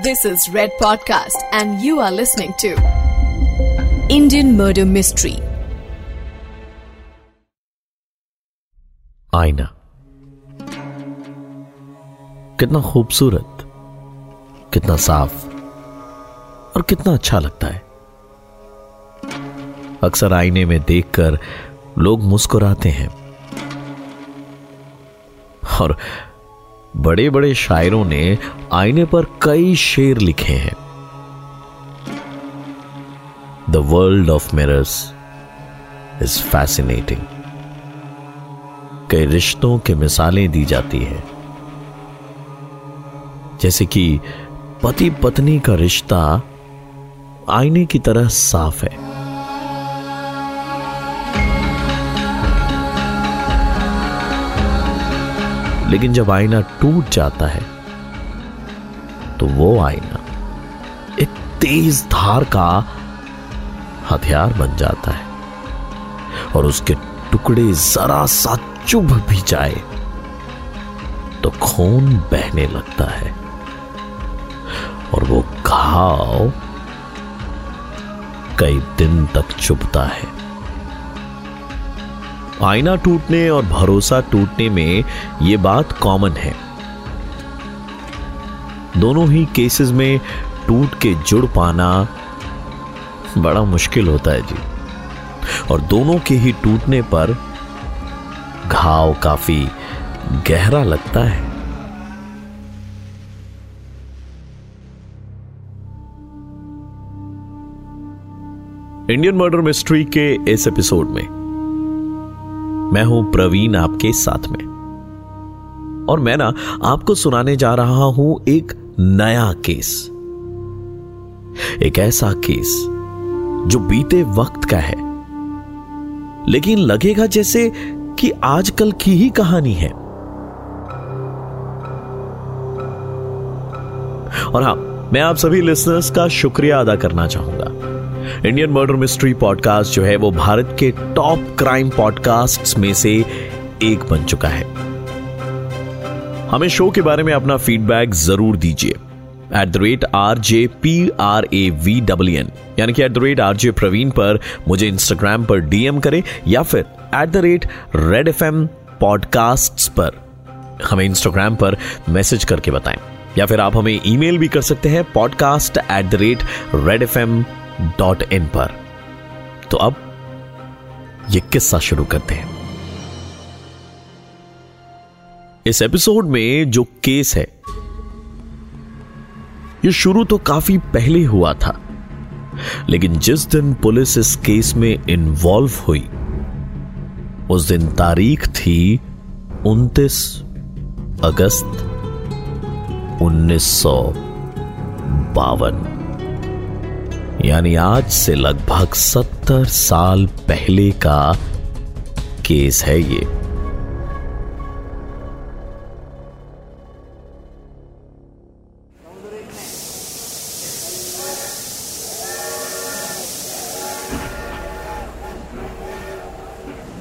This is Red Podcast, and you are listening to Indian Murder Mystery. आईना कितना खूबसूरत कितना साफ़ और कितना अच्छा लगता है अक्सर आईने में देखकर लोग मुस्कुराते हैं और बड़े बड़े शायरों ने आईने पर कई शेर लिखे हैं। The world of mirrors is fascinating कई रिश्तों के मिसालें दी जाती हैं। जैसे कि पति पत्नी का रिश्ता आईने की तरह साफ़ है। लेकिन जब आईना टूट जाता है तो वो आईना एक तेज धार का हथियार बन जाता है और उसके टुकड़े जरा सा चुभ भी जाए तो खून बहने लगता है और वो घाव कई दिन तक चुभता है। आईना टूटने और भरोसा टूटने में यह बात कॉमन है। दोनों ही केसेस में टूट के जुड़ पाना बड़ा मुश्किल होता है जी। और दोनों के ही टूटने पर घाव काफ़ी गहरा लगता है। इंडियन मर्डर मिस्ट्री के इस एपिसोड में मैं हूँ प्रवीण आपके साथ में। और मैं ना आपको सुनाने जा रहा हूँ एक नया केस। एक ऐसा केस जो बीते वक्त का है, लेकिन लगेगा जैसे कि आजकल की ही कहानी है। और हाँ, मैं आप सभी लिसनर्स का शुक्रिया अदा करना चाहूँगा। इंडियन मर्डर मिस्ट्री पॉडकास्ट जो है वो भारत के टॉप क्राइम पॉडकास्ट में से एक बन चुका है। हमें शो के बारे में अपना फीडबैक ज़रूर दीजिए। At the rate R J P R A V W N यानी कि at the rate R J Praveen पर मुझे इंस्टाग्राम पर डीएम करें या फिर at the rate red FM M podcast पर हमें इंस्टाग्राम पर मैसेज करके बताएँ। या फिर आप हमें ईमेल भी कर सकते हैं podcast at the rate red FM dot in इन पर। तो अब ये किस्सा शुरू करते हैं। इस एपिसोड में जो केस है, ये शुरू तो काफ़ी पहले हुआ था, लेकिन जिस दिन पुलिस इस केस में इन्वॉल्व हुई, उस दिन तारीख थी 29 अगस्त उन्नीस सौ बावन। यानी आज से लगभग सत्तर साल पहले का केस है ये।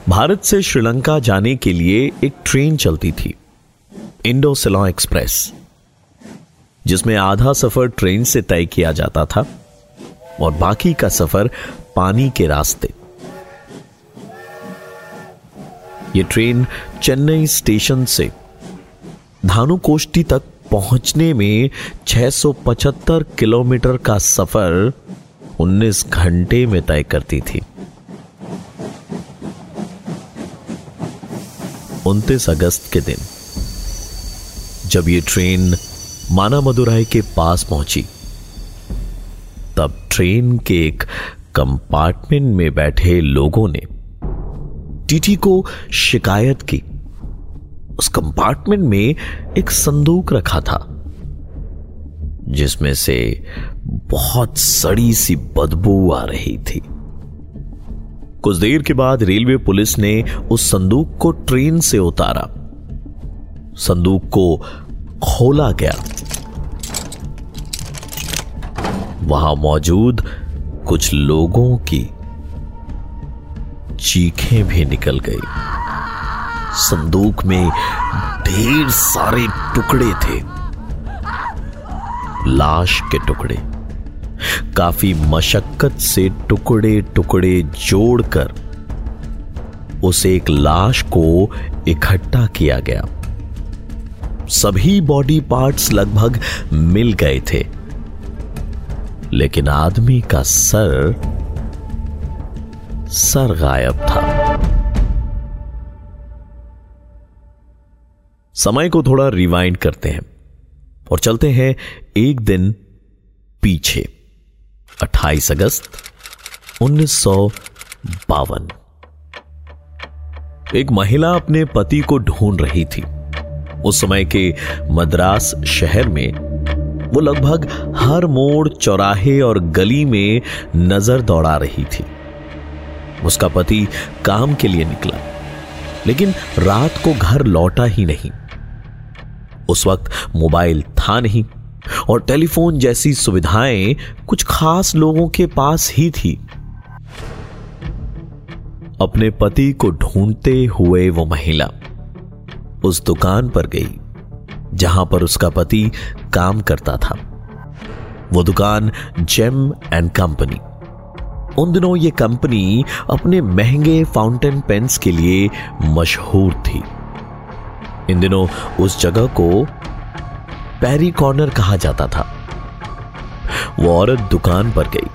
भारत से श्रीलंका जाने के लिए एक ट्रेन चलती थी इंडो सिलों एक्सप्रेस, जिसमें आधा सफ़र ट्रेन से तय किया जाता था। और बाकी का सफ़र पानी के रास्ते। यह ट्रेन चेन्नई स्टेशन से धानुकोष्टी तक पहुँचने में 675 किलोमीटर का सफ़र 19 घंटे में तय करती थी। 29 अगस्त के दिन जब यह ट्रेन माना मदुराई के पास पहुँची तब ट्रेन के एक कंपार्टमेंट में बैठे लोगों ने टीटी को शिकायत की। उस कंपार्टमेंट में एक संदूक रखा था, जिसमें से बहुत सड़ी सी बदबू आ रही थी। कुछ देर के बाद रेलवे पुलिस ने उस संदूक को ट्रेन से उतारा। संदूक को खोला गया। वहाँ मौजूद कुछ लोगों की चीखें भी निकल गई। संदूक में ढेर सारे टुकड़े थे। लाश के टुकड़े। काफ़ी मशक्कत से टुकड़े टुकड़े जोड़कर उस एक लाश को इकट्ठा किया गया। सभी बॉडी पार्ट्स लगभग मिल गए थे। लेकिन आदमी का सर सर गायब था। समय को थोड़ा रिवाइंड करते हैं और चलते हैं एक दिन पीछे। 28 अगस्त उन्नीस एक महिला अपने पति को ढूंढ रही थी। उस समय के मद्रास शहर में वो लगभग हर मोड़ चौराहे और गली में नज़र दौड़ा रही थी। उसका पति काम के लिए निकला, लेकिन रात को घर लौटा ही नहीं। उस वक्त मोबाइल था नहीं और टेलीफोन जैसी सुविधाएँ कुछ खास लोगों के पास ही थी। अपने पति को ढूंढते हुए वो महिला उस दुकान पर गई। जहाँ पर उसका पति काम करता था। वो दुकान जेम एंड कंपनी। उन दिनों ये कंपनी अपने महँगे फाउंटेन पेन्स के लिए मशहूर थी। इन दिनों उस जगह को पैरी कॉर्नर कहा जाता था। वो औरत दुकान पर गई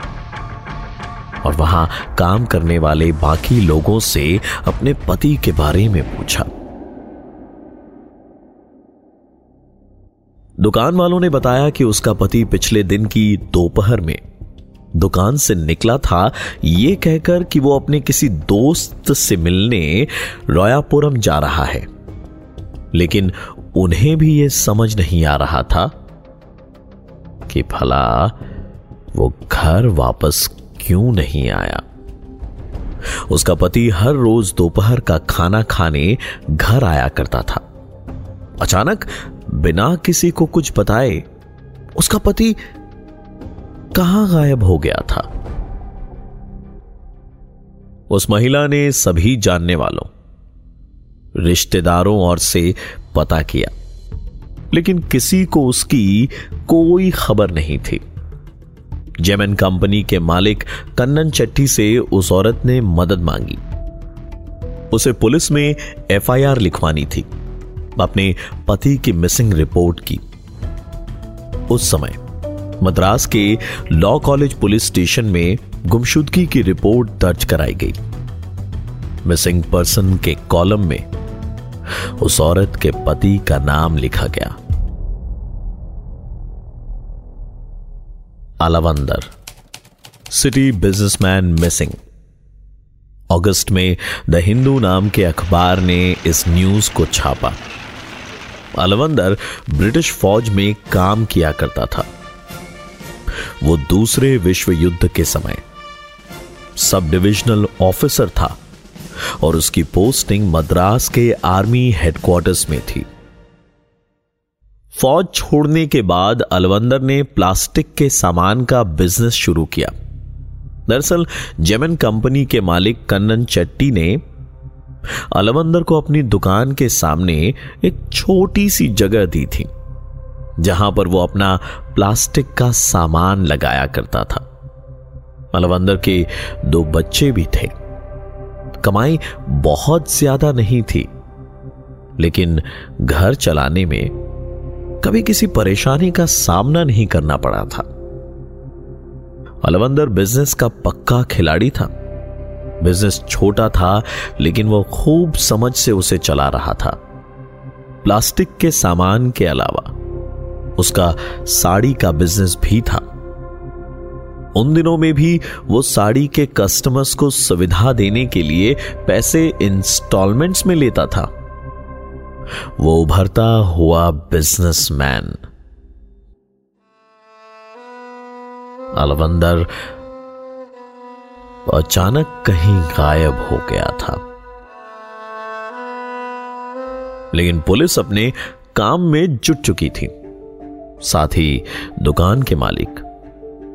और वहाँ काम करने वाले बाकी लोगों से अपने पति के बारे में पूछा। दुकान वालों ने बताया कि उसका पति पिछले दिन की दोपहर में दुकान से निकला था। यह कहकर कि वो अपने किसी दोस्त से मिलने रोयापुरम जा रहा है। लेकिन उन्हें भी यह समझ नहीं आ रहा था कि भला वो घर वापस क्यों नहीं आया। उसका पति हर रोज दोपहर का खाना खाने घर आया करता था। अचानक बिना किसी को कुछ बताए, उसका पति कहाँ गायब हो गया था? उस महिला ने सभी जानने वालों, रिश्तेदारों और से पता किया, लेकिन किसी को उसकी कोई खबर नहीं थी। जेमन कंपनी के मालिक कन्नन चट्टी से उस औरत ने मदद मांगी। उसे पुलिस में एफआईआर लिखवानी थी। अपने पति की मिसिंग रिपोर्ट की। उस समय, मद्रास के लॉ कॉलेज पुलिस स्टेशन में गुमशुदगी की रिपोर्ट दर्ज कराई गई। मिसिंग पर्सन के कॉलम में उस औरत के पति का नाम लिखा गया। अलवंदर सिटी बिजनेसमैन मिसिंग अगस्त में द हिंदू नाम के अखबार ने इस न्यूज़ को छापा। अलवंदर ब्रिटिश फौज में काम किया करता था। वो दूसरे विश्व युद्ध के समय सब डिविजनल ऑफिसर था और उसकी पोस्टिंग मद्रास के आर्मी हेडक्वार्टर्स में थी। फौज छोड़ने के बाद अलवंदर ने प्लास्टिक के सामान का बिज़नेस शुरू किया। दरअसल जेमन कंपनी के मालिक कन्नन चट्टी ने अलवंदर को अपनी दुकान के सामने एक छोटी सी जगह दी थी, जहाँ पर वो अपना प्लास्टिक का सामान लगाया करता था। अलवंदर के दो बच्चे भी थे। कमाई बहुत ज़्यादा नहीं थी, लेकिन घर चलाने में कभी किसी परेशानी का सामना नहीं करना पड़ा था। अलवंदर बिज़नेस का पक्का खिलाड़ी था। बिज़नेस छोटा था, लेकिन वो खूब समझ से उसे चला रहा था। प्लास्टिक के सामान के अलावा, उसका साड़ी का बिज़नेस भी था। उन दिनों में भी वो साड़ी के कस्टमर्स को सुविधा देने के लिए पैसे इंस्टॉलमेंट्स में लेता था। वो उभरता हुआ बिजनेसमैन। अलवंदर अचानक कहीं गायब हो गया था। लेकिन पुलिस अपने काम में जुट चुकी थी। साथ ही दुकान के मालिक,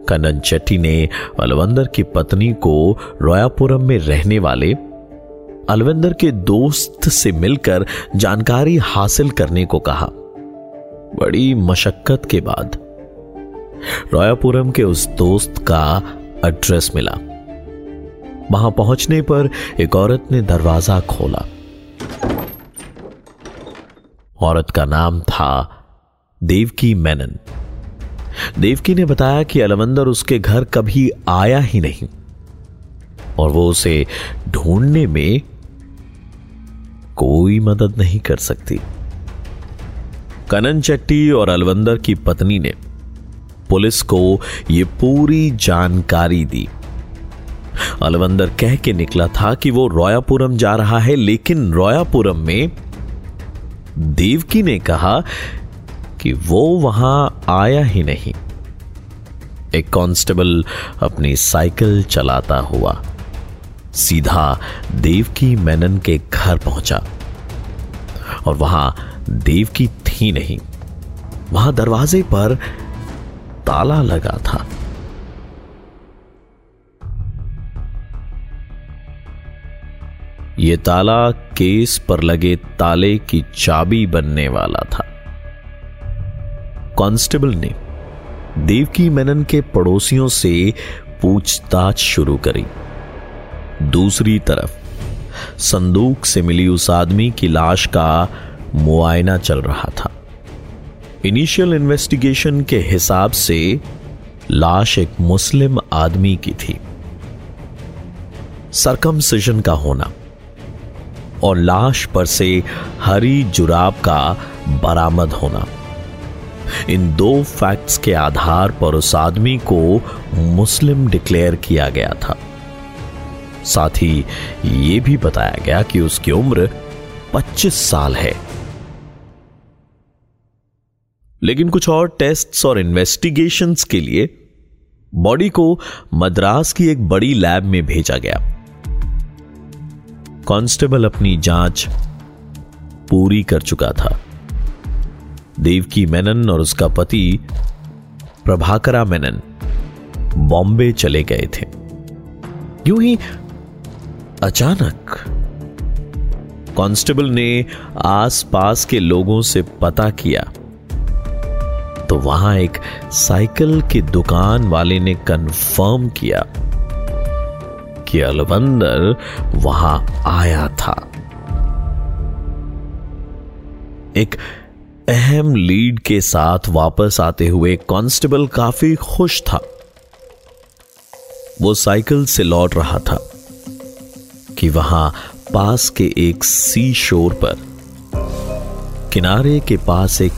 कनन चट्टी ने अलवंदर की पत्नी को रोयापुरम में रहने वाले अलविंदर के दोस्त से मिलकर जानकारी हासिल करने को कहा। बड़ी मशक्कत के बाद रोयापुरम के उस दोस्त का एड्रेस मिला। वहाँ पहुँचने पर एक औरत ने दरवाज़ा खोला। औरत का नाम था देवकी मेनन। देवकी ने बताया कि अलवंदर उसके घर कभी आया ही नहीं और वो उसे ढूँढने में कोई मदद नहीं कर सकती। कनन चट्टी और अलवंदर की पत्नी ने पुलिस को यह पूरी जानकारी दी। अलवंदर कह के निकला था कि वो रोयापुरम जा रहा है, लेकिन रोयापुरम में देवकी ने कहा कि वो वहाँ आया ही नहीं। एक कांस्टेबल अपनी साइकिल चलाता हुआ सीधा देवकी मेनन के घर पहुँचा। और वहाँ देवकी थी नहीं। वहाँ दरवाजे पर ताला लगा था। यह ताला केस पर लगे ताले की चाबी बनने वाला था। कांस्टेबल ने देवकी मेनन के पड़ोसियों से पूछताछ शुरू करी। दूसरी तरफ़, संदूक से मिली उस आदमी की लाश का मुआयना चल रहा था। इनिशियल इन्वेस्टिगेशन के हिसाब से लाश एक मुस्लिम आदमी की थी। सरकमसिजन का होना और लाश पर से हरी जुराब का बरामद होना। इन दो फैक्ट्स के आधार पर उस आदमी को मुस्लिम डिक्लेयर किया गया था। साथ ही यह भी बताया गया कि उसकी उम्र 25 साल है। लेकिन कुछ और टेस्ट्स और इन्वेस्टिगेशंस के लिए बॉडी को मद्रास की एक बड़ी लैब में भेजा गया। कांस्टेबल अपनी जाँच पूरी कर चुका था। देवकी मेनन और उसका पति प्रभाकरा मेनन बॉम्बे चले गए थे। यूँ ही अचानक कांस्टेबल ने आसपास के लोगों से पता किया। तो वहाँ एक साइकिल की दुकान वाले ने कंफर्म किया। कि अलवंदर वहाँ आया था। एक अहम लीड के साथ वापस आते हुए कांस्टेबल काफ़ी खुश था। वो साइकिल से लौट रहा था कि वहाँ पास के एक सी शोर पर किनारे के पास एक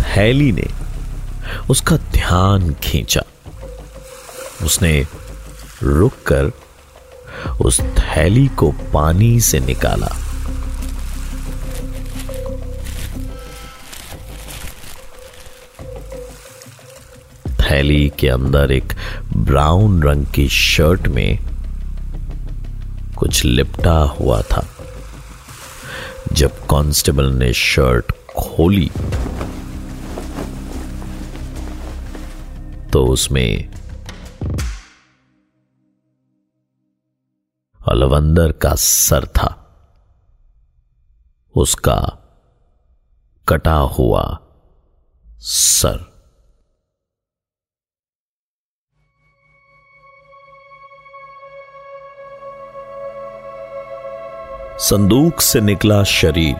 थैली ने उसका ध्यान खींचा। उसने रुककर उस थैली को पानी से निकाला। थैली के अंदर एक ब्राउन रंग की शर्ट में कुछ लिपटा हुआ था। जब कांस्टेबल ने शर्ट खोली तो उसमें अलवंदर का सर था। उसका कटा हुआ सर। संदूक से निकला शरीर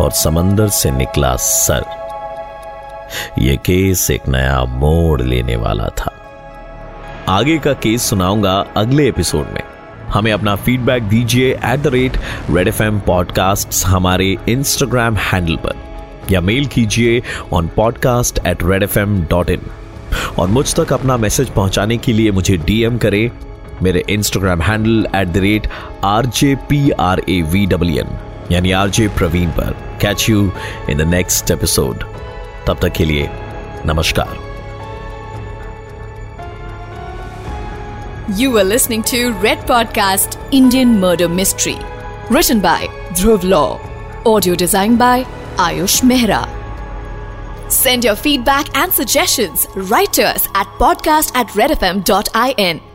और समंदर से निकला सर। यह केस एक नया मोड़ लेने वाला था। आगे का केस सुनाऊँगा अगले एपिसोड में। हमें अपना फीडबैक दीजिए at the rate red FM M podcast हमारे इंस्टाग्राम हैंडल पर, या मेल कीजिए on podcast at red FM dot in इन और मुझ तक अपना मैसेज पहुँचाने के लिए मुझे डीएम करें, मेरे Instagram handle at the rate R J P R A V W N यानी आर जे प्रवीण पर। Catch you in the next episode तब तक के लिए नमस्कार। You were listening to Red Podcast Indian Murder Mystery. Written by Dhruv Law. Audio designed by Ayush Mehra. Send your feedback and suggestions right to us at podcast at redfm.in.